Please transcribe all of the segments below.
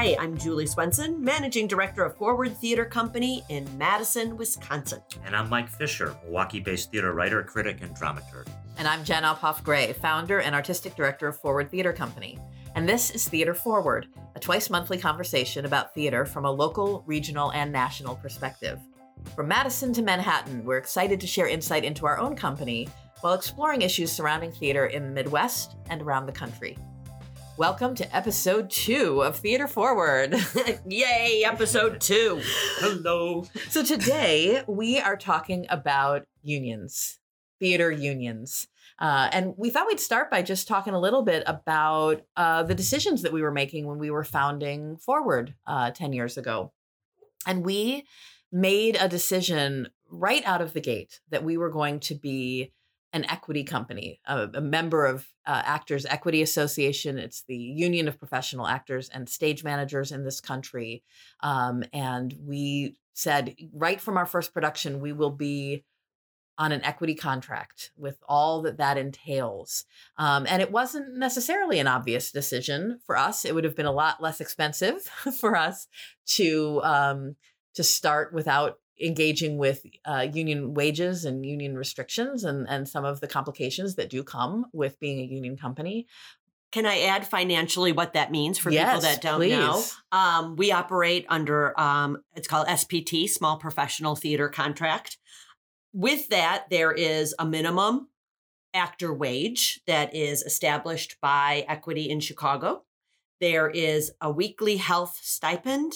Hi, I'm Julie Swenson, Managing Director of Forward Theater Company in Madison, Wisconsin. And I'm Mike Fisher, Milwaukee based theater writer, critic, and dramaturg. And I'm Jen Uphoff Gray, founder and artistic director of Forward Theater Company. And this is Theater Forward, a twice monthly conversation about theater from a local, regional, and national perspective. From Madison to Manhattan, we're excited to share insight into our own company while exploring issues surrounding theater in the Midwest and around the country. Welcome to episode two of Theater Forward. Yay, episode two. Hello. So today we are talking about unions, theater unions. Uh, and we thought we'd start by just talking a little bit about uh, the decisions that we were making when we were founding Forward uh, 10 years ago. And we made a decision right out of the gate that we were going to be an equity company, a, a member of uh, Actors Equity Association. It's the union of professional actors and stage managers in this country. Um, and we said right from our first production, we will be on an equity contract with all that that entails. Um, and it wasn't necessarily an obvious decision for us. It would have been a lot less expensive for us to um, to start without engaging with uh, union wages and union restrictions and, and some of the complications that do come with being a union company. Can I add financially what that means for yes, people that don't please. know? Um, we operate under um, it's called SPT, Small Professional Theater Contract. With that, there is a minimum actor wage that is established by Equity in Chicago. There is a weekly health stipend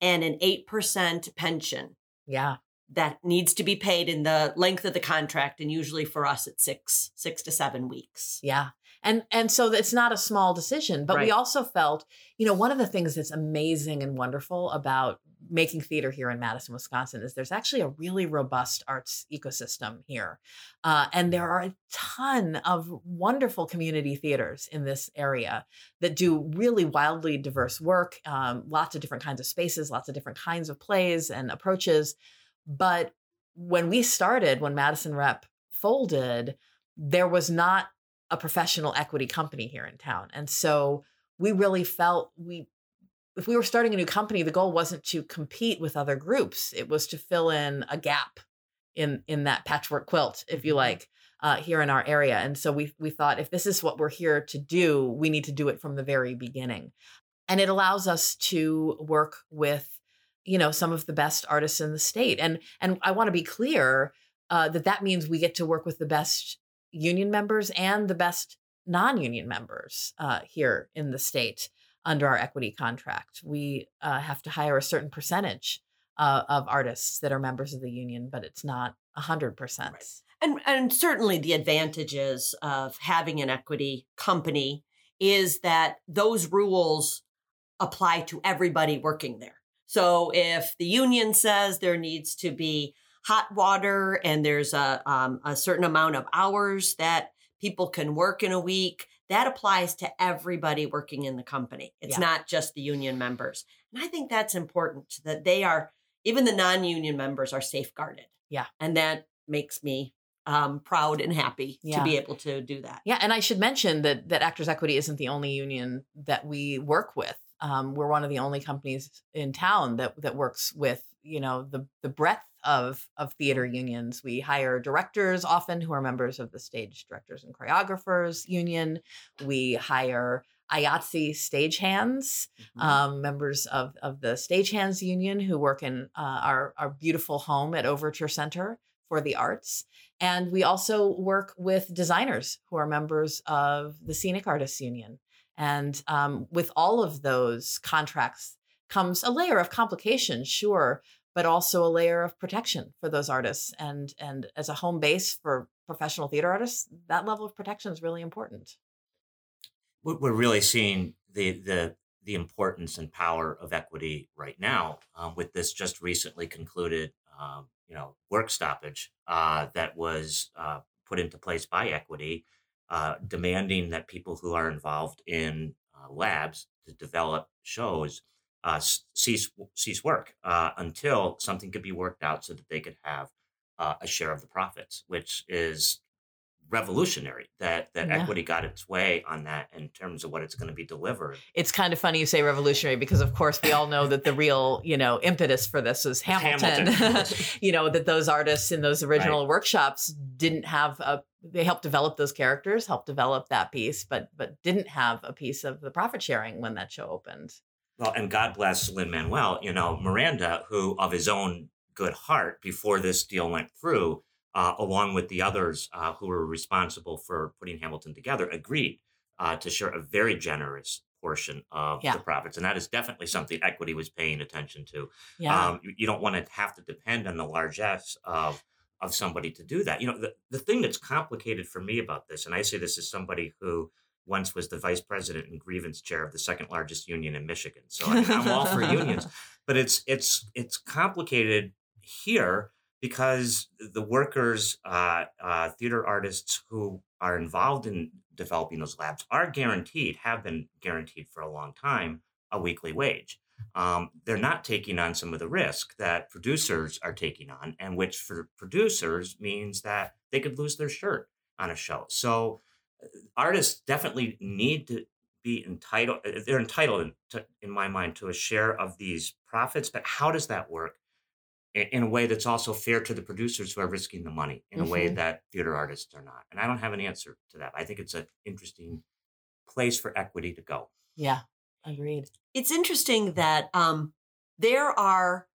and an 8% pension Yeah. that needs to be paid in the length of the contract and usually for us it's six six to seven weeks Yeah. And and so it's not a small decision, but we also felt, you know, one of the things that's amazing and wonderful about making theater here in Madison, Wisconsin is there's actually a really robust arts ecosystem here. Uh, and there are a ton of wonderful community theaters in this area that do really wildly diverse work, um, lots of different kinds of spaces, lots of different kinds of plays and approaches. But when we started, when Madison Rep folded, there was not a professional equity company here in town. And so we really felt we if we were starting a new company, the goal wasn't to compete with other groups. It was to fill in a gap in in that patchwork quilt, if you Mhm. like, uh, here in our area. And so we we thought if this is what we're here to do, we need to do it from the very beginning. And it allows us to work with, you know, some of the best artists in the state. And and I want to be clear uh, that that means we get to work with the best union members and the best non-union members uh, here in the state under our equity contract. We uh, have to hire a certain percentage uh, of artists that are members of the union, but it's not hundred percent. Right. and and certainly the advantages of having an equity company is that those rules apply to everybody working there so if the union says there needs to be hot water and there's a um, a certain amount of hours that people can work in a week that applies to everybody working in the company it's Yeah. not just the union members and i think that's important that they are even the non-union members are safeguarded Yeah. and that makes me um, proud and happy Yeah. to be able to do that Yeah, and I should mention that that Actors Equity isn't the only union that we work with. Um, we're one of the only companies in town that that works with you know the the breadth of of theater unions. We hire directors often who are members of the Stage Directors and Choreographers Union. We hire IATSE stagehands, Mhm. um, members of of the Stagehands Union who work in uh, our our beautiful home at Overture Center for the Arts, and we also work with designers who are members of the Scenic Artists Union. And um, with all of those contracts comes a layer of complication, sure, but also a layer of protection for those artists. And and as a home base for professional theater artists, that level of protection is really important. We're really seeing the the the importance and power of equity right now um, with this just recently concluded, um, you know, work stoppage uh, that was uh, put into place by equity, uh, demanding that people who are involved in uh, labs to develop shows uh, cease cease work uh, until something could be worked out so that they could have uh, a share of the profits, which is revolutionary that that Yeah. equity got its way on that in terms of what it's going to be delivered. It's kind of funny you say revolutionary because, of course, we all know that the real, you know, impetus for this was Hamilton. Hamilton. you know, that those artists in those original workshops didn't have a. They helped develop those characters, helped develop that piece, but but didn't have a piece of the profit sharing when that show opened. Well, and God bless Lin Manuel, you know, Miranda, who of his own good heart, before this deal went through, uh, along with the others uh, who were responsible for putting Hamilton together, agreed uh, to share a very generous portion of Yeah. the profits. And that is definitely something equity was paying attention to. Yeah, Um, you, you don't want to have to depend on the largesse of of somebody to do that. You know, the, the thing that's complicated for me about this, and I say this as somebody who once was the vice president and grievance chair of the second largest union in Michigan. So I mean, I'm all for unions, but it's it's it's complicated here because the workers, uh, uh, theater artists who are involved in developing those labs are guaranteed, have been guaranteed for a long time, a weekly wage um, they're not taking on some of the risk that producers are taking on, and which for producers means that they could lose their shirt on a show. So artists definitely need to be entitled. uh, They're entitled, to, in my mind, to a share of these profits. But how does that work? In in a way that's also fair to the producers who are risking the money, in a way Mhm. that theater artists are not. And I don't have an answer to that. I think it's an interesting place for equity to go. yeah, agreed. it's interesting that um, there are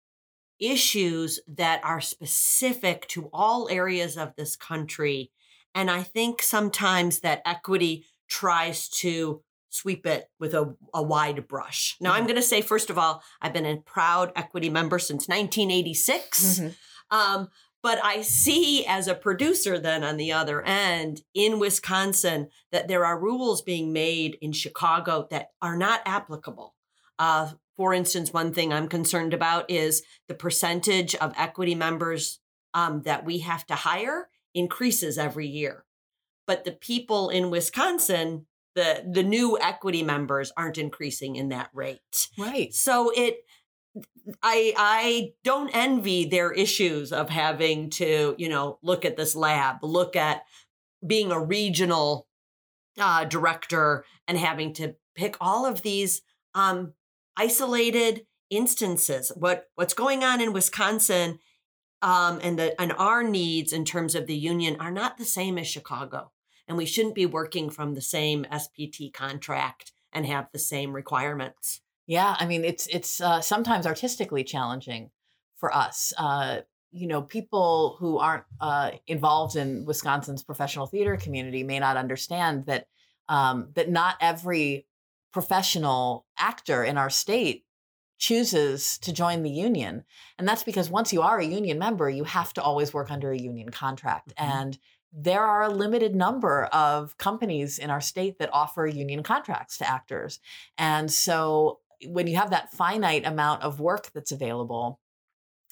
issues that are specific to all areas of this country. And I think sometimes that equity tries to sweep it with a, a wide brush. Now, I'm Mhm. going to say, first of all, I've been a proud equity member since 1986. Mhm. Um, but I see as a producer, then on the other end in Wisconsin, that there are rules being made in Chicago that are not applicable. Uh, for instance, one thing I'm concerned about is the percentage of equity members um, that we have to hire increases every year. But the people in Wisconsin, the the new equity members aren't increasing in that rate. Right. So it I I don't envy their issues of having to, you know, look at this lab, look at being a regional uh, director and having to pick all of these um, isolated instances. What what's going on in Wisconsin um, and the and our needs in terms of the union are not the same as Chicago, and we shouldn't be working from the same SPT contract and have the same requirements. Yeah, I mean it's it's uh, sometimes artistically challenging for us. Uh, you know, people who aren't uh, involved in Wisconsin's professional theater community may not understand that um, that not every professional actor in our state chooses to join the union, and that's because once you are a union member, you have to always work under a union contract, Mhm. and there are a limited number of companies in our state that offer union contracts to actors. And so when you have that finite amount of work that's available,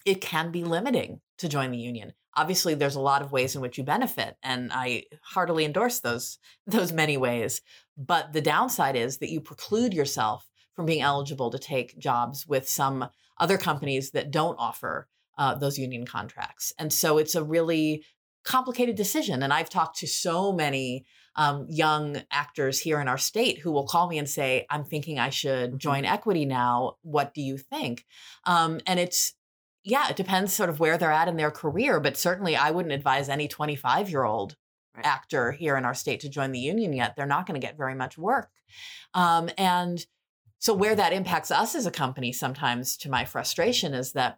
it can be limiting to join the union. Obviously, there's a lot of ways in which you benefit, and I heartily endorse those those many ways. But the downside is that you preclude yourself from being eligible to take jobs with some other companies that don't offer uh, those union contracts. And so it's a really complicated decision. And I've talked to so many um, young actors here in our state who will call me and say, I'm thinking I should Mhm. join equity now. What do you think? Um, and it's, yeah, it depends sort of where they're at in their career, but certainly I wouldn't advise any 25 year old Right. actor here in our state to join the union yet. They're not going to get very much work. Um, and so, where that impacts us as a company sometimes, to my frustration, is that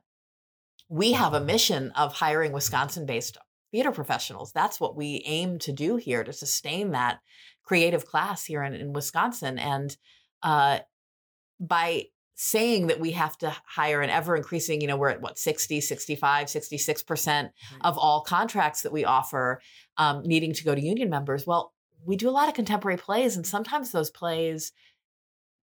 we have a mission of hiring Wisconsin based theater professionals. That's what we aim to do here to sustain that creative class here in, in Wisconsin. And uh, by saying that we have to hire an ever increasing, you know, we're at what, 60, 65, 66% of all contracts that we offer um, needing to go to union members. Well, we do a lot of contemporary plays, and sometimes those plays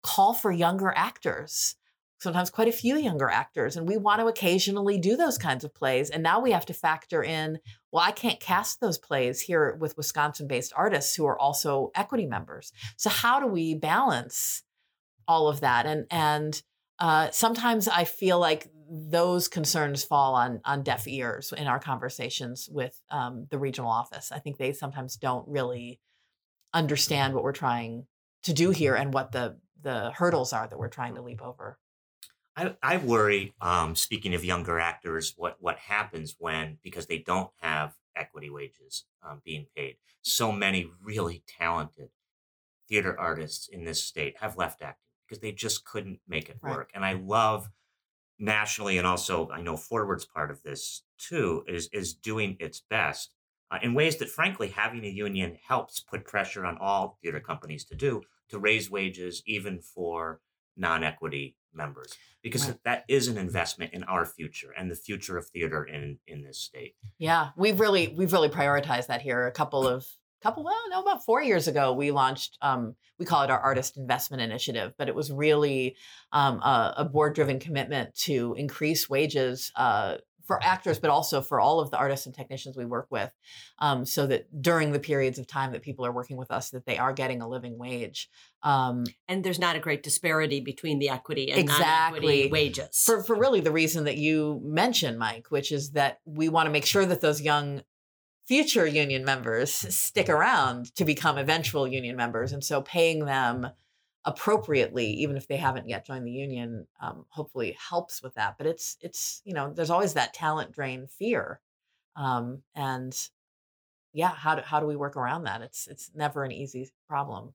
call for younger actors sometimes quite a few younger actors. And we want to occasionally do those kinds of plays. And now we have to factor in well, I can't cast those plays here with Wisconsin based artists who are also equity members. So, how do we balance all of that? And, and, uh, sometimes I feel like those concerns fall on on deaf ears in our conversations with um, the regional office. I think they sometimes don't really understand what we're trying to do here and what the the hurdles are that we're trying to leap over. I, I worry, um, speaking of younger actors, what, what happens when, because they don't have equity wages um, being paid, so many really talented theater artists in this state have left acting because they just couldn't make it Right. work. And I love nationally, and also I know Forward's part of this too, is, is doing its best uh, in ways that, frankly, having a union helps put pressure on all theater companies to do to raise wages, even for non equity members, because Right. that is an investment in our future and the future of theater in, in this state. Yeah, we've really we've really prioritized that here. A couple of couple well, no, about four years ago, we launched um, we call it our artist investment initiative, but it was really um, a, a board driven commitment to increase wages. Uh, for actors, but also for all of the artists and technicians we work with, um, so that during the periods of time that people are working with us, that they are getting a living wage. Um, And there's not a great disparity between the equity and Exactly. non-equity wages. for for really the reason that you mentioned, Mike, which is that we want to make sure that those young future union members stick around to become eventual union members, and so paying them appropriately, even if they haven't yet joined the union, um, hopefully helps with that. But it's it's you know there's always that talent drain fear, um, and yeah, how do how do we work around that? It's it's never an easy problem.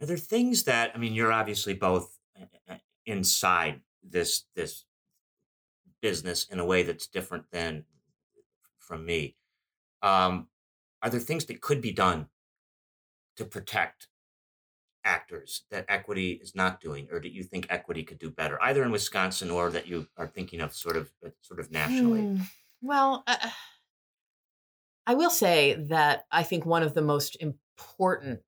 Are there things that I mean? You're obviously both uh, uh, inside this this business in a way that's different than from me. Um, are there things that could be done to protect actors that equity is not doing, or that you think equity could do better, either in Wisconsin or that you are thinking of sort of uh, sort of nationally? Hmm. Well, uh, I will say that I think one of the most important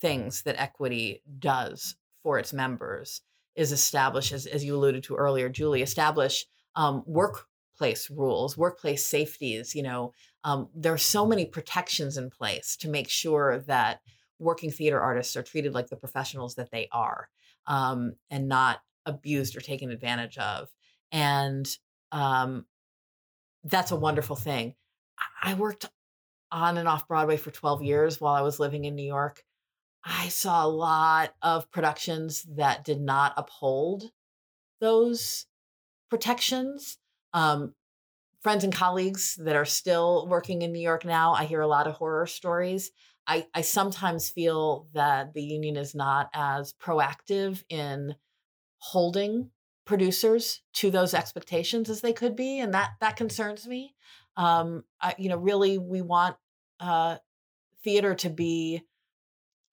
things that equity does for its members is establish, as, as you alluded to earlier, Julie, establish um, workplace rules, workplace safeties. You know, um, there are so many protections in place to make sure that working theater artists are treated like the professionals that they are um, and not abused or taken advantage of. And um, that's a wonderful thing. I worked on and off Broadway for 12 years while I was living in New York. I saw a lot of productions that did not uphold those protections. Um, friends and colleagues that are still working in New York now, I hear a lot of horror stories. I, I sometimes feel that the union is not as proactive in holding producers to those expectations as they could be, and that that concerns me. Um, I, you know, really, we want uh, theater to be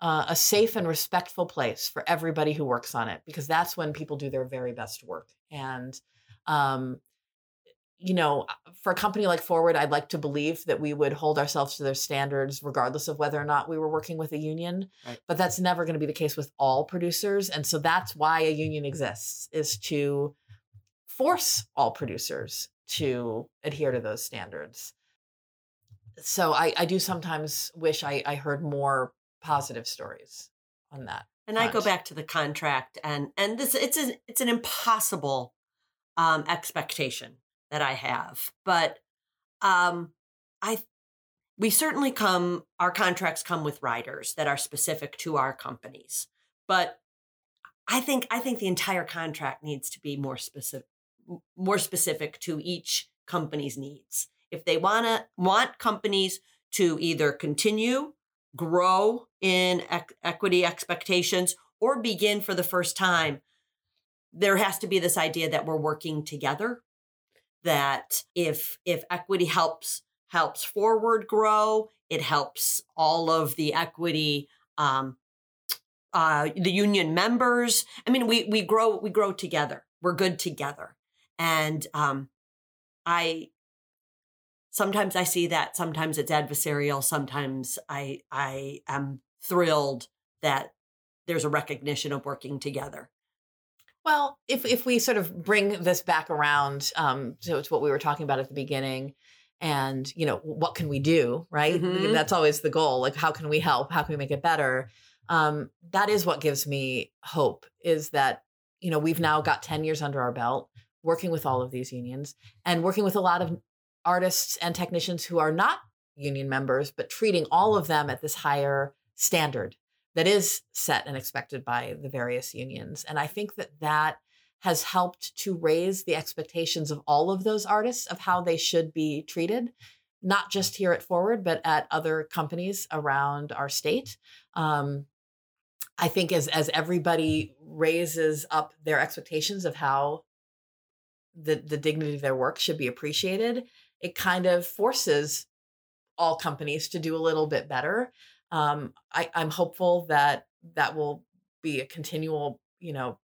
uh, a safe and respectful place for everybody who works on it, because that's when people do their very best work. And um, you know, for a company like Forward, I'd like to believe that we would hold ourselves to their standards, regardless of whether or not we were working with a union. Right. But that's never going to be the case with all producers, and so that's why a union exists: is to force all producers to adhere to those standards. So I, I do sometimes wish I, I heard more positive stories on that. And I go back to the contract, and and this it's a, it's an impossible um, expectation that I have, but um, I we certainly come our contracts come with riders that are specific to our companies, but I think I think the entire contract needs to be more specific more specific to each company's needs. If they want to want companies to either continue grow in ec- equity expectations or begin for the first time there has to be this idea that we're working together that if if equity helps helps forward grow it helps all of the equity um uh the union members i mean we we grow we grow together we're good together and um i sometimes I see that. Sometimes it's adversarial. Sometimes I I am thrilled that there's a recognition of working together. Well, if if we sort of bring this back around um, to, to what we were talking about at the beginning, and you know, what can we do, right? Mhm. That's always the goal. Like, how can we help? How can we make it better? Um, that is what gives me hope. Is that you know we've now got ten years under our belt. working with all of these unions and working with a lot of artists and technicians who are not union members, but treating all of them at this higher standard that is set and expected by the various unions. And I think that that has helped to raise the expectations of all of those artists of how they should be treated, not just here at Forward, but at other companies around our state. Um, I think as as everybody raises up their expectations of how the the dignity of their work should be appreciated, it kind of forces all companies to do a little bit better. Um, I, I'm hopeful that that will be a continual, you know,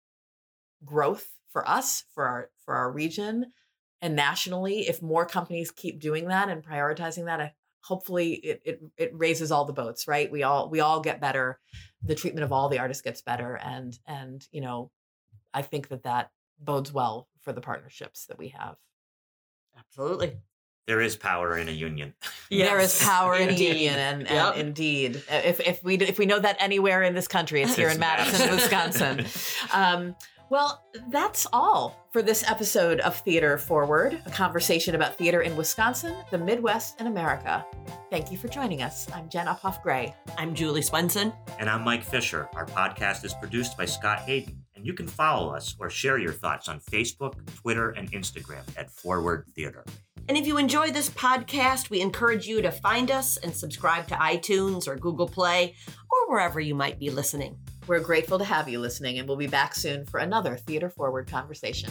growth for us, for our for our region, and nationally. If more companies keep doing that and prioritizing that, I, hopefully it, it it raises all the boats. Right? We all we all get better. The treatment of all the artists gets better, and and you know, I think that that bodes well for the partnerships that we have. Absolutely. There is power in a union. There is Yes, power in a indeed. union, and, and Yep. indeed, if if we if we know that anywhere in this country, it's here It's in Madison, Madison. Wisconsin. Um, well, that's all for this episode of Theater Forward, a conversation about theater in Wisconsin, the Midwest, and America. Thank you for joining us. I'm Jen Uphoff Gray. I'm Julie Swenson. And I'm Mike Fisher. Our podcast is produced by Scott Hayden. And you can follow us or share your thoughts on Facebook, Twitter, and Instagram at Forward Theater. And if you enjoy this podcast, we encourage you to find us and subscribe to iTunes or Google Play or wherever you might be listening. We're grateful to have you listening, and we'll be back soon for another Theater Forward conversation.